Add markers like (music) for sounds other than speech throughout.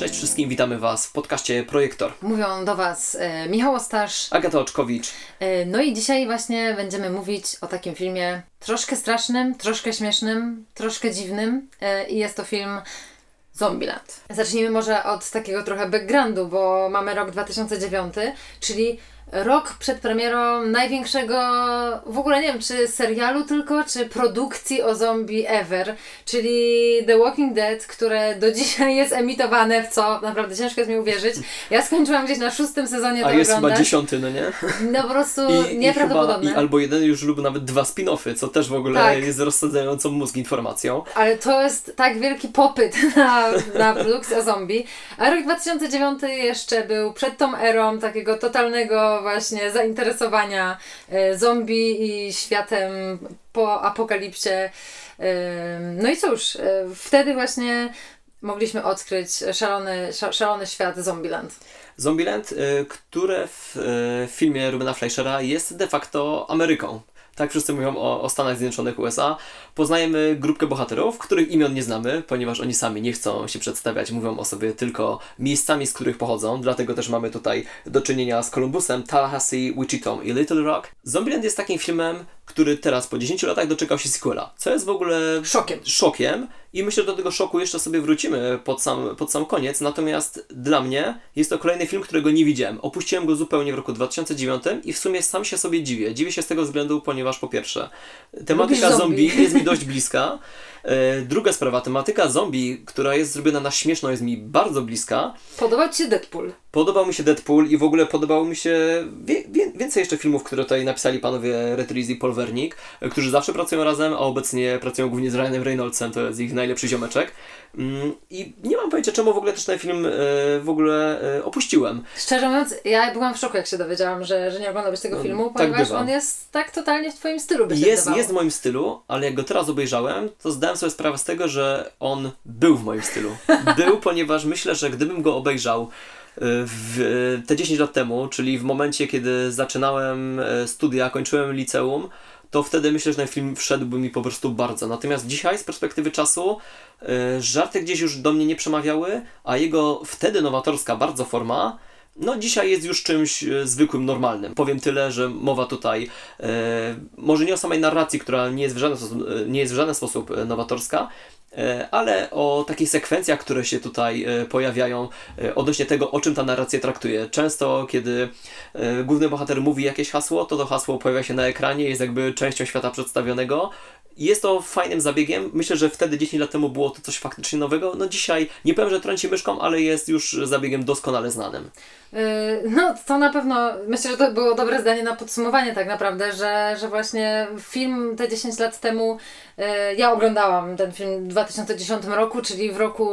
Cześć wszystkim, witamy Was w podcaście Projektor. Mówią do Was e, Michał Ostasz. Agata Oczkowicz. E, no i dzisiaj właśnie będziemy mówić o takim filmie troszkę strasznym, troszkę śmiesznym, troszkę dziwnym e, i jest to film Zombieland. Zacznijmy może od takiego trochę backgroundu, bo mamy rok 2009, czyli rok przed premierą największego, w ogóle nie wiem, czy serialu tylko, czy produkcji o zombie ever, czyli The Walking Dead, które do (laughs) dzisiaj jest emitowane, w co naprawdę ciężko jest mi uwierzyć. Ja skończyłam gdzieś na szóstym sezonie A to jest oglądać. chyba dziesiąty, no nie? No po prostu I, nieprawdopodobne. I, chyba, I albo jeden już lub nawet dwa spin-offy, co też w ogóle Tak. jest rozsadzającą mózg informacją. Ale to jest tak wielki popyt (laughs) na, na produkcję o zombie. A rok 2009 jeszcze był przed tą erą takiego totalnego właśnie zainteresowania e, zombie i światem po apokalipsie. E, No i cóż, e, wtedy właśnie mogliśmy odkryć szalony, sza- szalony świat Zombieland. Zombieland, y, które w filmie Rubena Fleischera jest de facto Ameryką. Tak wszyscy mówią o, o Stanach Zjednoczonych USA. Poznajemy grupkę bohaterów, których imion nie znamy, ponieważ oni sami nie chcą się przedstawiać, mówią o sobie tylko miejscami, z których pochodzą. Dlatego też mamy tutaj do czynienia z Columbusem, Tallahassee, Wichita i Little Rock. Zombieland jest takim filmem, który teraz po 10 latach doczekał się sequela, co jest w ogóle Szokiem. szokiem i myślę, że do tego szoku jeszcze sobie wrócimy pod sam, pod sam koniec. Natomiast dla mnie jest to kolejny film, którego nie widziałem. Opuściłem go zupełnie w roku 2009 i w sumie sam się sobie dziwię. Dziwię się z tego względu, ponieważ po pierwsze, tematyka zombie zombie. jest mi dość (laughs) bliska. E, Druga sprawa, tematyka zombie, która jest zrobiona na śmieszno, jest mi bardzo bliska. Podobał Ci się Deadpool? Podobał mi się Deadpool i w ogóle podobało mi się wie, wie, więcej jeszcze filmów, które tutaj napisali panowie Retriz i Paul Wernick, e, którzy zawsze pracują razem, a obecnie pracują głównie z Ryanem Reynoldsem, to jest ich najlepszy ziomeczek. Mm, I nie mam pojęcia, czemu w ogóle też ten film e, w ogóle opuściłem. Szczerze mówiąc, ja byłam w szoku, jak się dowiedziałam, że, że nie oglądałeś tego No, filmu, tak ponieważ bywa. on jest tak totalnie w Twoim stylu, by się Jest, wydawało. jest w moim stylu, ale jak go teraz obejrzałem, to zdałem sobie sprawę z tego, że on był w moim stylu. Był, (laughs) ponieważ myślę, że gdybym go obejrzał e, w, te 10 lat temu, czyli w momencie, kiedy zaczynałem e, studia, kończyłem liceum, to wtedy myślę, że ten film wszedłby mi po prostu bardzo. Natomiast dzisiaj, z perspektywy czasu, żarty gdzieś już do mnie nie przemawiały, a jego wtedy nowatorska bardzo forma, no dzisiaj jest już czymś e, zwykłym, normalnym. Powiem tyle, że mowa tutaj e, może nie o samej narracji, która nie jest w żaden sposób, e, nie jest w żaden sposób e, nowatorska, ale o takich sekwencjach, które się tutaj pojawiają odnośnie tego, o czym ta narracja traktuje. Często, kiedy główny bohater mówi jakieś hasło, to to hasło pojawia się na ekranie, jest jakby częścią świata przedstawionego. Jest to fajnym zabiegiem. Myślę, że wtedy 10 lat temu było to coś faktycznie nowego. No dzisiaj nie powiem, że trąci myszką, ale jest już zabiegiem doskonale znanym. Yy, No, to na pewno, myślę, że to było dobre zdanie na podsumowanie tak naprawdę, że, że właśnie film te 10 lat temu, yy, ja oglądałam ten film w 2010 roku, czyli w roku,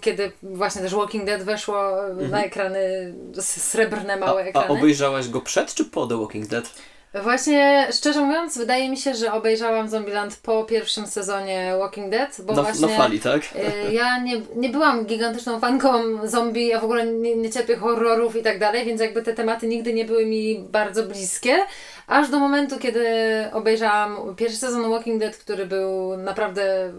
kiedy właśnie też Walking Dead weszło na ekrany, s- srebrne małe Mhm. A, a ekrany. obejrzałaś go przed czy po The Walking Dead? Właśnie, szczerze mówiąc, wydaje mi się, że obejrzałam Zombieland po pierwszym sezonie Walking Dead, bo Na, właśnie... na fali, tak? Y, Ja nie, nie byłam gigantyczną fanką zombie, ja w ogóle nie, nie cierpię horrorów i tak dalej, więc jakby te tematy nigdy nie były mi bardzo bliskie. Aż do momentu, kiedy obejrzałam pierwszy sezon Walking Dead, który był naprawdę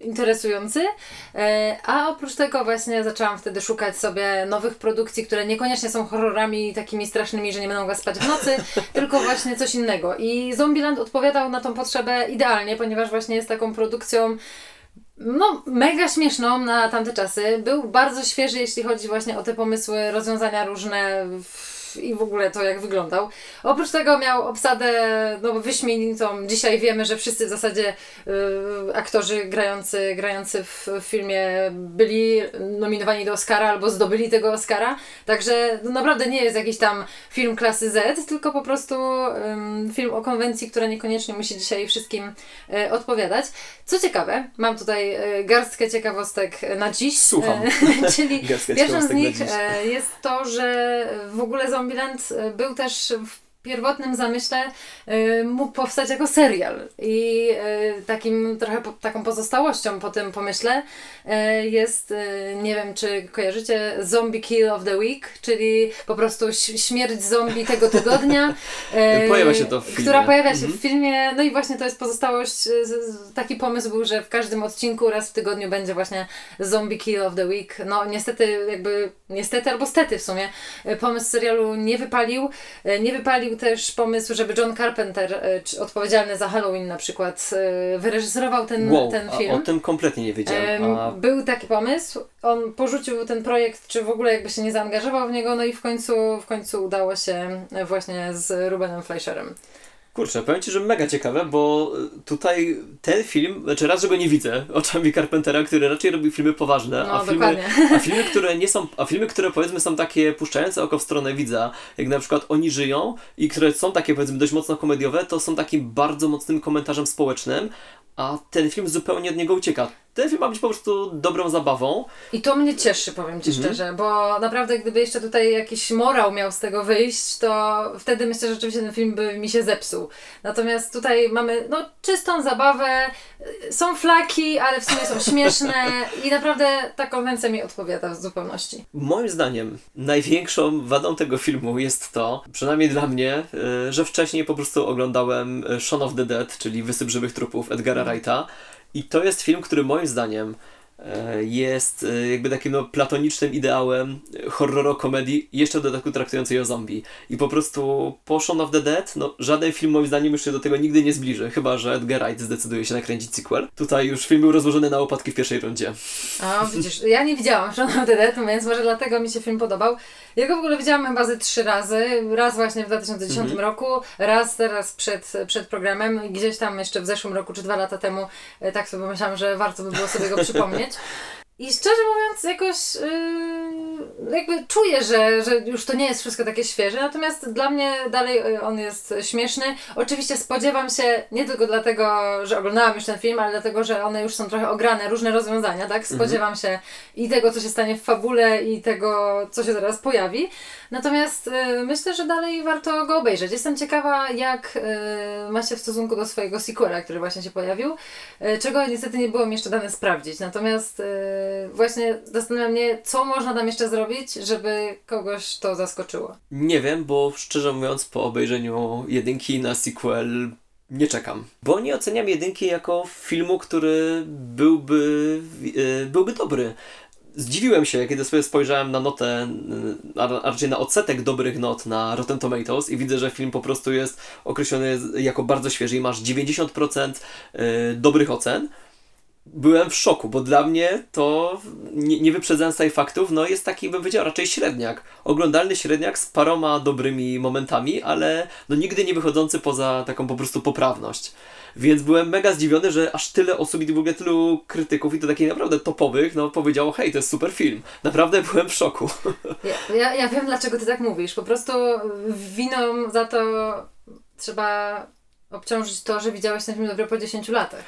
interesujący. E, A oprócz tego właśnie zaczęłam wtedy szukać sobie nowych produkcji, które niekoniecznie są horrorami takimi strasznymi, że nie będą was spać w nocy, (laughs) tylko właśnie coś innego. I Zombieland odpowiadał na tą potrzebę idealnie, ponieważ właśnie jest taką produkcją no, mega śmieszną na tamte czasy. Był bardzo świeży, jeśli chodzi właśnie o te pomysły, rozwiązania różne w, i w ogóle to, jak wyglądał. Oprócz tego miał obsadę no, wyśmienitą. Dzisiaj wiemy, że wszyscy w zasadzie y, aktorzy grający, grający w, w filmie byli nominowani do Oscara albo zdobyli tego Oscara. Także no, naprawdę nie jest jakiś tam film klasy Z, tylko po prostu ym, film o konwencji, która niekoniecznie musi dzisiaj wszystkim y, odpowiadać. Co ciekawe, mam tutaj e, garstkę ciekawostek na dziś. Słucham. E, (laughs) Czyli pierwszą z nich e, jest to, że w ogóle Zombieland e, był też w pierwotnym zamyśle y, mógł powstać jako serial. I y, takim trochę po, taką pozostałością po tym pomyśle y, jest, y, nie wiem czy kojarzycie, Zombie Kill of the Week, czyli po prostu śmierć zombie tego tygodnia. (laughs) y, Pojawia się to w filmie. Która pojawia się Mhm. w filmie. No i właśnie to jest pozostałość. y, Taki pomysł był, że w każdym odcinku raz w tygodniu będzie właśnie Zombie Kill of the Week. No niestety, jakby, niestety albo stety w sumie, pomysł serialu nie wypalił. Nie wypalił też pomysł, żeby John Carpenter, czy odpowiedzialny za Halloween na przykład, y, wyreżyserował ten, Wow, ten film. o tym kompletnie nie wiedziałem. Em, A Był taki pomysł, on porzucił ten projekt, czy w ogóle jakby się nie zaangażował w niego, no i w końcu, w końcu udało się e, właśnie z Rubenem Fleischerem. Kurczę, powiem Ci, że mega ciekawe, bo y, tutaj ten film, znaczy raz, że go nie widzę oczami Carpentera, który raczej robi filmy poważne, No, a, filmy, dokładnie. a filmy, które nie są, a filmy, które powiedzmy są takie puszczające oko w stronę widza, jak na przykład Oni żyją i które są takie powiedzmy dość mocno komediowe, to są takim bardzo mocnym komentarzem społecznym, a ten film zupełnie od niego ucieka. Ten film ma być po prostu dobrą zabawą. I to mnie cieszy, powiem Ci Mhm. szczerze, bo naprawdę gdyby jeszcze tutaj jakiś morał miał z tego wyjść, to wtedy myślę, że rzeczywiście ten film by mi się zepsuł. Natomiast tutaj mamy no, czystą zabawę, są flaki, ale w sumie są śmieszne (laughs) i naprawdę ta konwencja mi odpowiada w zupełności. Moim zdaniem największą wadą tego filmu jest to, przynajmniej dla mnie, y, że wcześniej po prostu oglądałem Shaun of the Dead, czyli Wysyp żywych trupów Edgara Wrighta i to jest film, który moim zdaniem jest y, jakby takim no, platonicznym ideałem horroro-komedii, jeszcze w dodatku traktującej o zombie. I po prostu po Shaun of the Dead, no żaden film moim zdaniem już się do tego nigdy nie zbliży, chyba że Edgar Wright zdecyduje się nakręcić sequel. Tutaj już film był rozłożony na łopatki w pierwszej rundzie. A widzisz, ja nie widziałam Shaun of the Dead, więc może dlatego mi się film podobał. Ja go w ogóle widziałam chyba ze trzy razy. Raz właśnie w 2010 Mhm. roku, raz teraz przed, przed programem gdzieś tam jeszcze w zeszłym roku czy dwa lata temu e, tak sobie myślałam, że warto by było sobie go przypomnieć. I szczerze mówiąc, jakoś yy, jakby czuję, że, że już to nie jest wszystko takie świeże, natomiast dla mnie dalej yy, on jest śmieszny. Oczywiście spodziewam się, nie tylko dlatego, że oglądałam już ten film, ale dlatego, że one już są trochę ograne, różne rozwiązania, tak? Spodziewam się i tego, co się stanie w fabule, i tego, co się zaraz pojawi. Natomiast yy, myślę, że dalej warto go obejrzeć. Jestem ciekawa, jak yy, ma się w stosunku do swojego sequela, który właśnie się pojawił, yy, czego niestety nie było mi jeszcze dane sprawdzić. Natomiast yy, właśnie zastanawia mnie, co można tam jeszcze zrobić, żeby kogoś to zaskoczyło. Nie wiem, bo szczerze mówiąc, po obejrzeniu jedynki na sequel nie czekam. Bo nie oceniam jedynki jako filmu, który byłby, yy, byłby dobry. Zdziwiłem się, kiedy sobie spojrzałem na notę, yy, a raczej na odsetek dobrych not na Rotten Tomatoes i widzę, że film po prostu jest określony jako bardzo świeży i masz 90% yy, dobrych ocen. Byłem w szoku, bo dla mnie to, nie, nie wyprzedzając tutaj faktów, no jest taki, bym powiedział, raczej średniak. Oglądalny średniak z paroma dobrymi momentami, ale no nigdy nie wychodzący poza taką po prostu poprawność. Więc byłem mega zdziwiony, że aż tyle osób i w ogóle tylu krytyków i to takich naprawdę topowych, no powiedziało, hej, to jest super film. Naprawdę byłem w szoku. (laughs) Ja, ja, ja wiem, dlaczego ty tak mówisz. Po prostu winą za to trzeba obciążyć to, że widziałeś ten film dopiero po 10 latach.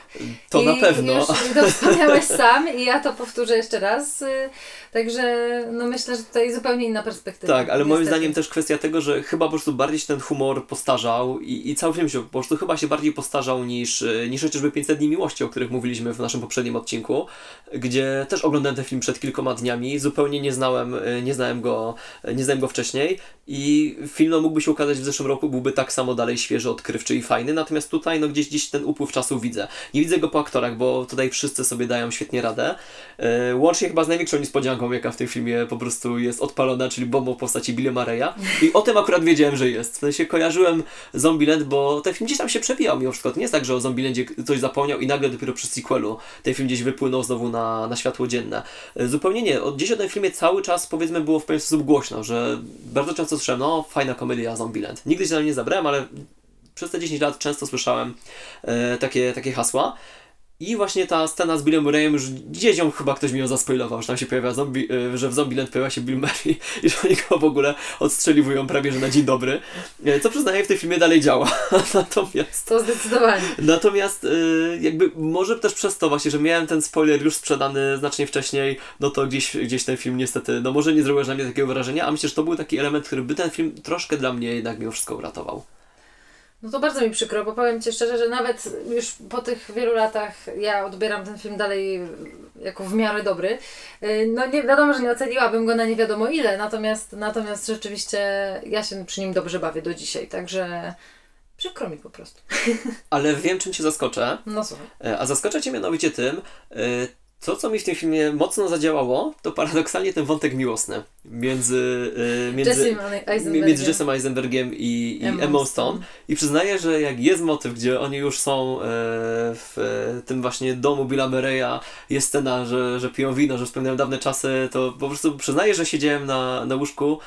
To I na pewno. Już to wspomniałeś (laughs) sam i ja to powtórzę jeszcze raz. y, Także no myślę, że tutaj zupełnie inna perspektywa. Tak, ale moim niestety. zdaniem też kwestia tego, że chyba po prostu bardziej się ten humor postarzał i, i cały film się po prostu chyba się bardziej postarzał niż, e, niż chociażby 500 dni miłości, o których mówiliśmy w naszym poprzednim odcinku, gdzie też oglądałem ten film przed kilkoma dniami, zupełnie nie znałem, e, nie znałem go, nie znałem go wcześniej i film no, mógłby się ukazać w zeszłym roku, byłby tak samo dalej świeży, odkrywczy i fajny, natomiast tutaj no gdzieś, gdzieś ten upływ czasu widzę. Nie widzę go po aktorach, bo tutaj wszyscy sobie dają świetnie radę. E, Łącznie chyba z największą niespodzianką, jaka w tym filmie po prostu jest odpalona, czyli bombą w postaci Billy Mareya. I o tym akurat wiedziałem, że jest. W sensie kojarzyłem Zombieland, bo ten film gdzieś tam się przewijał mimo wszystko. To nie jest tak, że o Zombielandzie ktoś zapomniał i nagle dopiero przy sequelu ten film gdzieś wypłynął znowu na, na światło dzienne. E, Zupełnie nie. Od gdzieś o tym filmie cały czas powiedzmy było w pewien sposób głośno, że bardzo często słyszałem, no fajna komedia Zombieland. Nigdy się na nie zabrałem, ale przez te 10 lat często słyszałem e, takie, takie hasła. I właśnie ta scena z Billem Murrayem już gdzieś ją chyba ktoś mi ją zaspoilował, że tam się pojawia zombie, y, że w Zombieland pojawia się Bill Murray (laughs) i że oni go w ogóle odstrzeliwują prawie, że na dzień dobry. Y, Co przyznaję w tym filmie dalej działa. (laughs) natomiast, To zdecydowanie. natomiast y, jakby może też przez to właśnie, że miałem ten spoiler już sprzedany znacznie wcześniej, no to gdzieś, gdzieś ten film niestety, no może nie zrobił na mnie takiego wrażenia, a myślę, że to był taki element, który by ten film troszkę dla mnie jednak mimo wszystko uratował. No to bardzo mi przykro, bo powiem Ci szczerze, że nawet już po tych wielu latach ja odbieram ten film dalej jako w miarę dobry. Yy, No nie wiadomo, że nie oceniłabym go na nie wiadomo ile, natomiast, natomiast rzeczywiście ja się przy nim dobrze bawię do dzisiaj, także przykro mi po prostu. (laughs) Ale wiem, czym cię zaskoczę. No słuchaj. E, A zaskoczę Cię mianowicie tym, e, to co mi w tym filmie mocno zadziałało, to paradoksalnie ten wątek miłosny między, e, między, Eisenbergiem. między Jessem Eisenbergiem i, i Emmą Stone. Stone. I przyznaję, że jak jest motyw, gdzie oni już są e, w e, tym właśnie domu Billa Murraya, jest scena, że, że piją wino, że wspominają dawne czasy, to po prostu przyznaję, że siedziałem na, na łóżku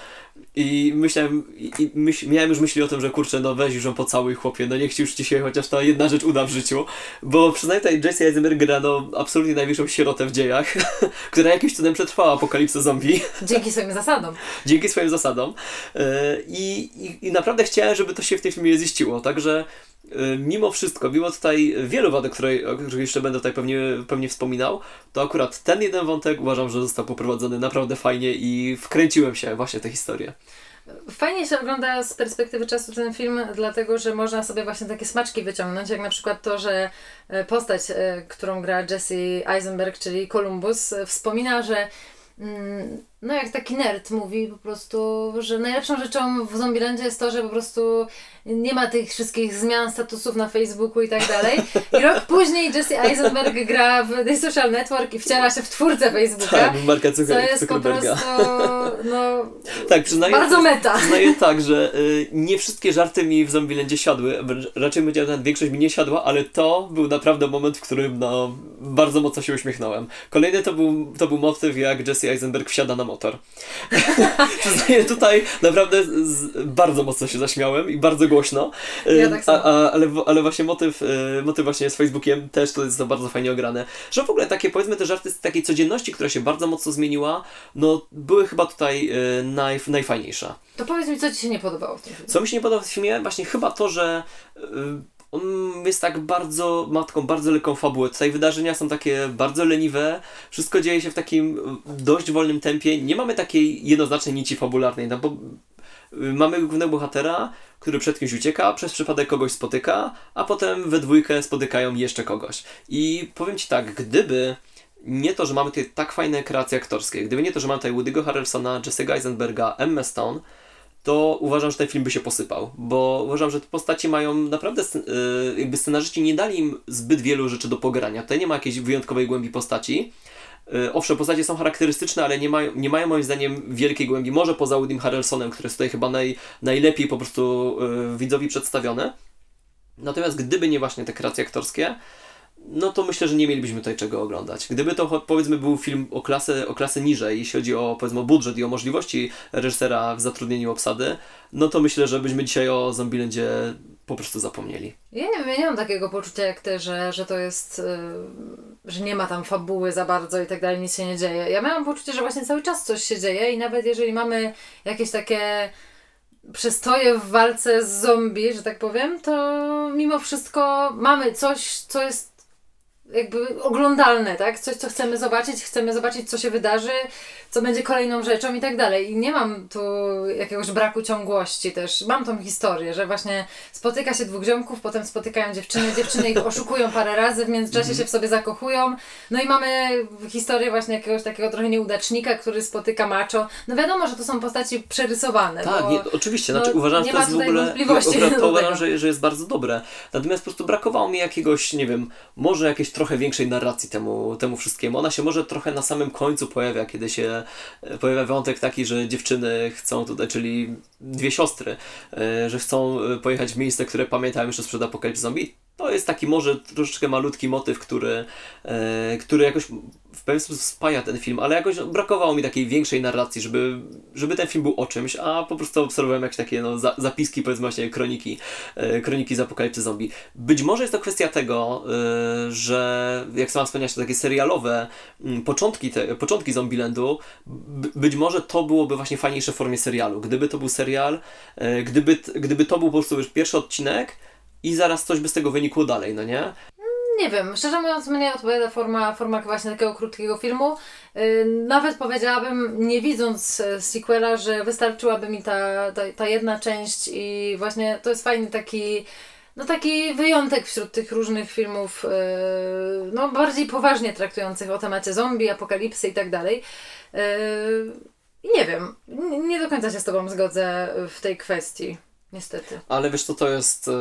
i myślałem, i, myśl, miałem już myśli o tym, że kurczę, no weź już ją pocałuj chłopie, no niech ci już ci się chociaż ta jedna rzecz uda w życiu, bo przyznaję tutaj Jesse Eisenberg gra no absolutnie największą sierotę w dziejach, (laughs) która jakimś cudem przetrwała apokalipsę zombie Dzięki swoim zasadom. (laughs) dzięki swoim zasadom. E, I, i, I naprawdę chciałem, żeby to się w tym filmie ziściło. Także mimo wszystko, mimo tutaj wielu wad, które, o których jeszcze będę tutaj pewnie, pewnie wspominał, to akurat ten jeden wątek uważam, że został poprowadzony naprawdę fajnie i wkręciłem się właśnie w tę historię. Fajnie się ogląda z perspektywy czasu ten film, dlatego że można sobie właśnie takie smaczki wyciągnąć, jak na przykład to, że e, postać, e, którą gra Jesse Eisenberg, czyli Columbus, wspomina, że mm, no jak taki nerd mówi po prostu, że najlepszą rzeczą w Zombielandzie jest to, że po prostu nie ma tych wszystkich zmian statusów na Facebooku i tak dalej. I rok później Jesse Eisenberg gra w The Social Network i wciela się w twórcę Facebooka. Tak, Marka Co Zucker, jest po prostu, no, (laughs) Tak, przyznaję, bardzo meta. przyznaję tak, że y, nie wszystkie żarty mi w Zombielandzie siadły. Raczej powiedziałem, że większość mi nie siadła, ale to był naprawdę moment, w którym no, bardzo mocno się uśmiechnąłem. Kolejny to był, to był motyw, jak Jesse Eisenberg wsiada na motor. (laughs) Przyznaję, tutaj naprawdę z, bardzo mocno się zaśmiałem i bardzo głośno. Ja tak samo. a, a, ale, ale właśnie motyw, y, motyw właśnie z Facebookiem też to jest to bardzo fajnie ograne. Że w ogóle takie powiedzmy te żarty z takiej codzienności, która się bardzo mocno zmieniła, no były chyba tutaj y, naj, najfajniejsze. To powiedz mi, co Ci się nie podobało w tym filmie? Co mi się nie podoba w filmie? Właśnie chyba to, że y, on jest tak bardzo, ma taką bardzo lekką fabułę. Tutaj wydarzenia są takie bardzo leniwe, wszystko dzieje się w takim y, dość wolnym tempie. Nie mamy takiej jednoznacznej nici fabularnej, no bo y, mamy głównego bohatera, który przed kimś ucieka, przez przypadek kogoś spotyka, a potem we dwójkę spotykają jeszcze kogoś. I powiem Ci tak, gdyby nie to, że mamy tutaj tak fajne kreacje aktorskie, gdyby nie to, że mamy tutaj Woody'ego Harrelsona, Jesse'ego Eisenberga, Emma Stone, to uważam, że ten film by się posypał, bo uważam, że te postaci mają naprawdę, y, jakby scenarzyści nie dali im zbyt wielu rzeczy do pogrania. Tutaj nie ma jakiejś wyjątkowej głębi postaci. Y, Owszem, postacie są charakterystyczne, ale nie mają, nie mają moim zdaniem wielkiej głębi. Może poza Woodym Harrelsonem, który jest tutaj chyba naj, najlepiej po prostu y, widzowi przedstawiony. Natomiast gdyby nie właśnie te kreacje aktorskie, no to myślę, że nie mielibyśmy tutaj czego oglądać. Gdyby to powiedzmy był film o klasę, o klasę niżej, jeśli chodzi o powiedzmy o budżet i o możliwości reżysera w zatrudnieniu obsady, no to myślę, że byśmy dzisiaj o Zombielandzie po prostu zapomnieli. Ja nie ja nie mam takiego poczucia jak ty, że, że to jest, yy, że nie ma tam fabuły za bardzo i tak dalej, nic się nie dzieje. Ja miałam poczucie, że właśnie cały czas coś się dzieje i nawet jeżeli mamy jakieś takie przestoje w walce z zombie, że tak powiem, to mimo wszystko mamy coś, co jest jakby oglądalne, tak? Coś, co chcemy zobaczyć, chcemy zobaczyć, co się wydarzy, co będzie kolejną rzeczą i tak dalej. I nie mam tu jakiegoś braku ciągłości też. Mam tą historię, że właśnie spotyka się dwóch ziomków, potem spotykają dziewczyny, dziewczyny ich oszukują parę razy, w międzyczasie się w sobie zakochują. No i mamy historię właśnie jakiegoś takiego trochę nieudacznika, który spotyka macho. No wiadomo, że to są postaci przerysowane. Tak, bo... nie, oczywiście, no, znaczy uważam, nie że to jest w ogóle, to uważam, że, że jest bardzo dobre. Natomiast po prostu brakowało mi jakiegoś, nie wiem, może jakiejś trochę większej narracji temu, temu wszystkiemu. Ona się może trochę na samym końcu pojawia, kiedy się e, pojawia wątek taki, że dziewczyny chcą tutaj, czyli dwie siostry, e, że chcą e, pojechać w miejsce, które pamiętają jeszcze sprzed Apocalypse Zombie. To jest taki może troszeczkę malutki motyw, który, e, który jakoś w pewien sposób spaja ten film, ale jakoś brakowało mi takiej większej narracji, żeby, żeby ten film był o czymś, a po prostu obserwowałem jakieś takie no, za, zapiski, powiedzmy właśnie kroniki, e, kroniki z apokalipsy zombie. Być może jest to kwestia tego, e, że jak sama wspomniałaś, to takie serialowe m, początki, te, początki Zombielandu, b- być może to byłoby właśnie fajniejsze w formie serialu. Gdyby to był serial, e, gdyby, gdyby to był po prostu już pierwszy odcinek i zaraz coś by z tego wynikło dalej, no nie? Nie wiem, szczerze mówiąc, mnie odpowiada forma, forma właśnie takiego krótkiego filmu. Yy, nawet powiedziałabym, nie widząc e, sequela, że wystarczyłaby mi ta, ta, ta jedna część i właśnie to jest fajny taki, no taki wyjątek wśród tych różnych filmów, yy, no bardziej poważnie traktujących o temacie zombie, apokalipsy i tak dalej. I nie wiem, nie do końca się z Tobą zgodzę w tej kwestii. Niestety. Ale wiesz co, to jest e,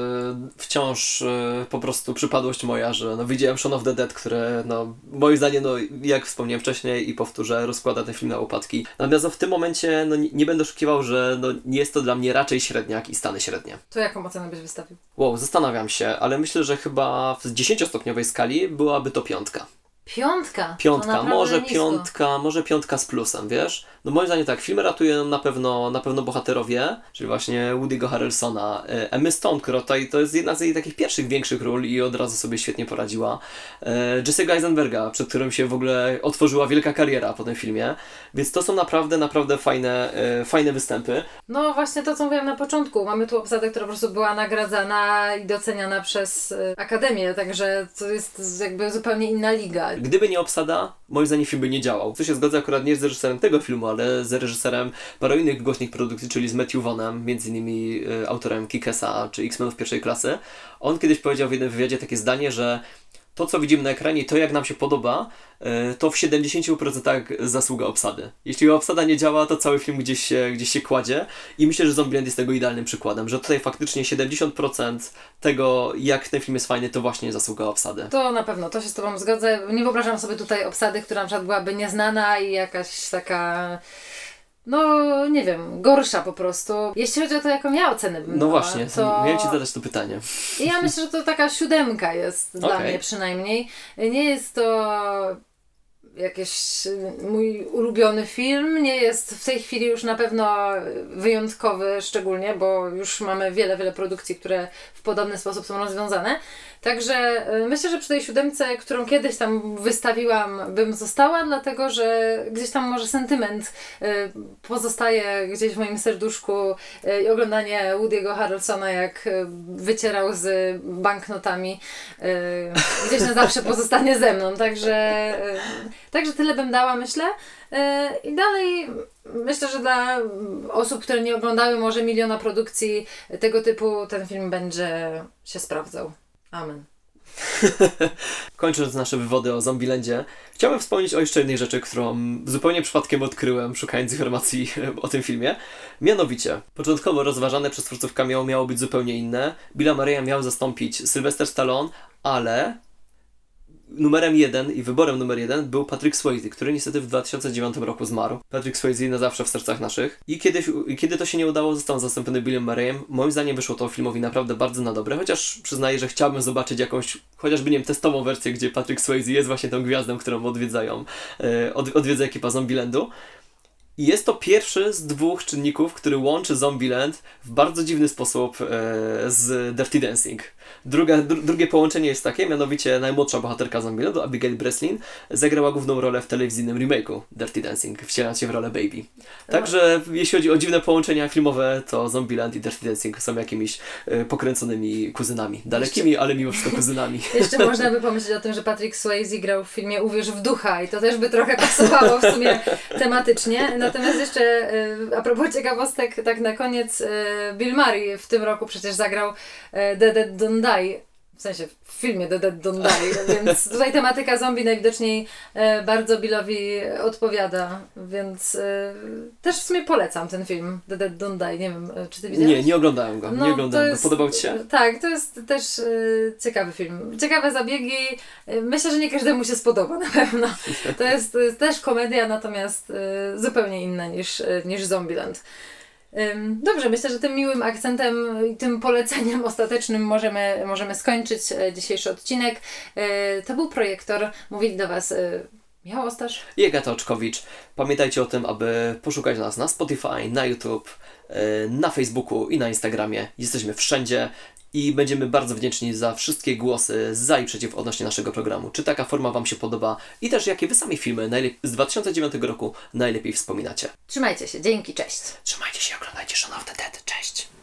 wciąż e, po prostu przypadłość moja, że no, widziałem Shaun of the Dead, które no, moim zdaniem, no, jak wspomniałem wcześniej i powtórzę, rozkłada ten film na łopatki. Natomiast no, w tym momencie no, nie, nie będę oszukiwał, że no, nie jest to dla mnie raczej średniak i stany średnie. To jaką ocenę byś wystawił? Wow, zastanawiam się, ale myślę, że chyba w 10-stopniowej skali byłaby to piątka. Piątka. Piątka, może nisko. piątka, może piątka z plusem, wiesz? No moim zdaniem tak, film ratuje na pewno, na pewno bohaterowie, czyli właśnie Woody'ego Harrelsona, e, Emmy Stone, która tutaj to jest jedna z jej takich pierwszych większych ról i od razu sobie świetnie poradziła. E, Jesse'ego Eisenberga, przed którym się w ogóle otworzyła wielka kariera po tym filmie, więc to są naprawdę, naprawdę fajne, e, fajne występy. No właśnie to, co mówiłam na początku. Mamy tu obsadę, która po prostu była nagradzana i doceniana przez Akademię, także to jest jakby zupełnie inna liga. Gdyby nie obsada, moim zdaniem film by nie działał. Tu się zgodzę akurat nie z reżyserem tego filmu, ale z reżyserem paru innych głośnych produkcji, czyli z Matthew Vaughanem, między innymi y, autorem Kikesa czy X-Menów pierwszej klasy. On kiedyś powiedział w jednym wywiadzie takie zdanie, że to, co widzimy na ekranie to, jak nam się podoba, y, to w 70% zasługa obsady. Jeśli obsada nie działa, to cały film gdzieś się, gdzieś się kładzie i myślę, że Zombieland jest tego idealnym przykładem, że tutaj faktycznie 70% tego, jak ten film jest fajny, to właśnie zasługa obsady. To na pewno, to się z Tobą zgodzę. Nie wyobrażam sobie tutaj obsady, która na przykład byłaby nieznana i jakaś taka... No, nie wiem, gorsza po prostu. Jeśli chodzi o to, jaką ja ocenę bym No dała, właśnie, to... miałem Ci zadać to pytanie. Ja myślę, że to taka siódemka jest dla Okej. mnie przynajmniej. Nie jest to jakiś y, mój ulubiony film. Nie jest w tej chwili już na pewno wyjątkowy szczególnie, bo już mamy wiele, wiele produkcji, które w podobny sposób są rozwiązane. Także y, myślę, że przy tej siódemce, którą kiedyś tam wystawiłam, bym została, dlatego że gdzieś tam może sentyment y, pozostaje gdzieś w moim serduszku y, i oglądanie Woody'ego Harrelsona, jak wycierał z banknotami, gdzieś na zawsze pozostanie ze mną. Także, także tyle bym dała, myślę. I dalej myślę, że dla osób, które nie oglądały może miliona produkcji tego typu, ten film będzie się sprawdzał. Amen. (laughs) Kończąc nasze wywody o Zombielandzie, chciałbym wspomnieć o jeszcze jednej rzeczy, którą zupełnie przypadkiem odkryłem, szukając informacji (laughs) o tym filmie. Mianowicie, początkowo rozważane przez twórców cameo miało być zupełnie inne. Billa Murraya miał zastąpić Sylvester Stallone, ale numerem jeden i wyborem numer jeden był Patrick Swayze, który niestety w 2009 roku zmarł. Patrick Swayze na zawsze w sercach naszych. I kiedyś, kiedy to się nie udało, został zastąpiony Billem Murrayem. Moim zdaniem wyszło to filmowi naprawdę bardzo na dobre, chociaż przyznaję, że chciałbym zobaczyć jakąś, chociażby nie wiem, testową wersję, gdzie Patrick Swayze jest właśnie tą gwiazdą, którą odwiedzają, e, od, odwiedza ekipa Zombielandu. I jest to pierwszy z dwóch czynników, który łączy Zombieland w bardzo dziwny sposób e, z Dirty Dancing. Druga, dru, drugie połączenie jest takie, mianowicie najmłodsza bohaterka Zombielandu, Abigail Breslin, zagrała główną rolę w telewizyjnym remake'u Dirty Dancing, wcielając się w rolę Baby. Także jeśli chodzi o dziwne połączenia filmowe, to Zombieland i Dirty Dancing są jakimiś e, pokręconymi kuzynami. Dalekimi, ale mimo wszystko kuzynami. (laughs) Jeszcze można by pomyśleć o tym, że Patrick Swayze grał w filmie Uwierz w ducha i to też by trochę pasowało w sumie (laughs) tematycznie. Natomiast jeszcze y, a propos ciekawostek, tak na koniec y, Bill Murray w tym roku przecież zagrał Dead Don't Die. W sensie w filmie The Dead Don't Die, (laughs) więc tutaj tematyka zombie najwidoczniej e, bardzo Billowi odpowiada, więc e, też w sumie polecam ten film The Dead Don't Die. Nie wiem, e, czy ty widziałeś? Nie, nie oglądałem go. No, nie oglądałem jest- go. Podobał Ci się? Tak, to jest też ciekawy film. Ciekawe zabiegi. Myślę, że nie każdemu się spodoba na pewno. (laughs) To jest, to jest też komedia, natomiast zupełnie inna niż, niż Zombieland. Dobrze, myślę, że tym miłym akcentem i tym poleceniem (laughs) ostatecznym możemy, możemy skończyć e, dzisiejszy odcinek. E, To był projektor. Mówili do Was e, Michał Ostasz. I Agata Oczkowicz. Pamiętajcie o tym, aby poszukać nas na Spotify, na YouTube, na Facebooku i na Instagramie. Jesteśmy wszędzie i będziemy bardzo wdzięczni za wszystkie głosy za i przeciw odnośnie naszego programu. Czy taka forma Wam się podoba i też jakie Wy sami filmy z 2009 roku najlepiej wspominacie. Trzymajcie się, dzięki, cześć. Trzymajcie się, oglądajcie the Dead. Cześć!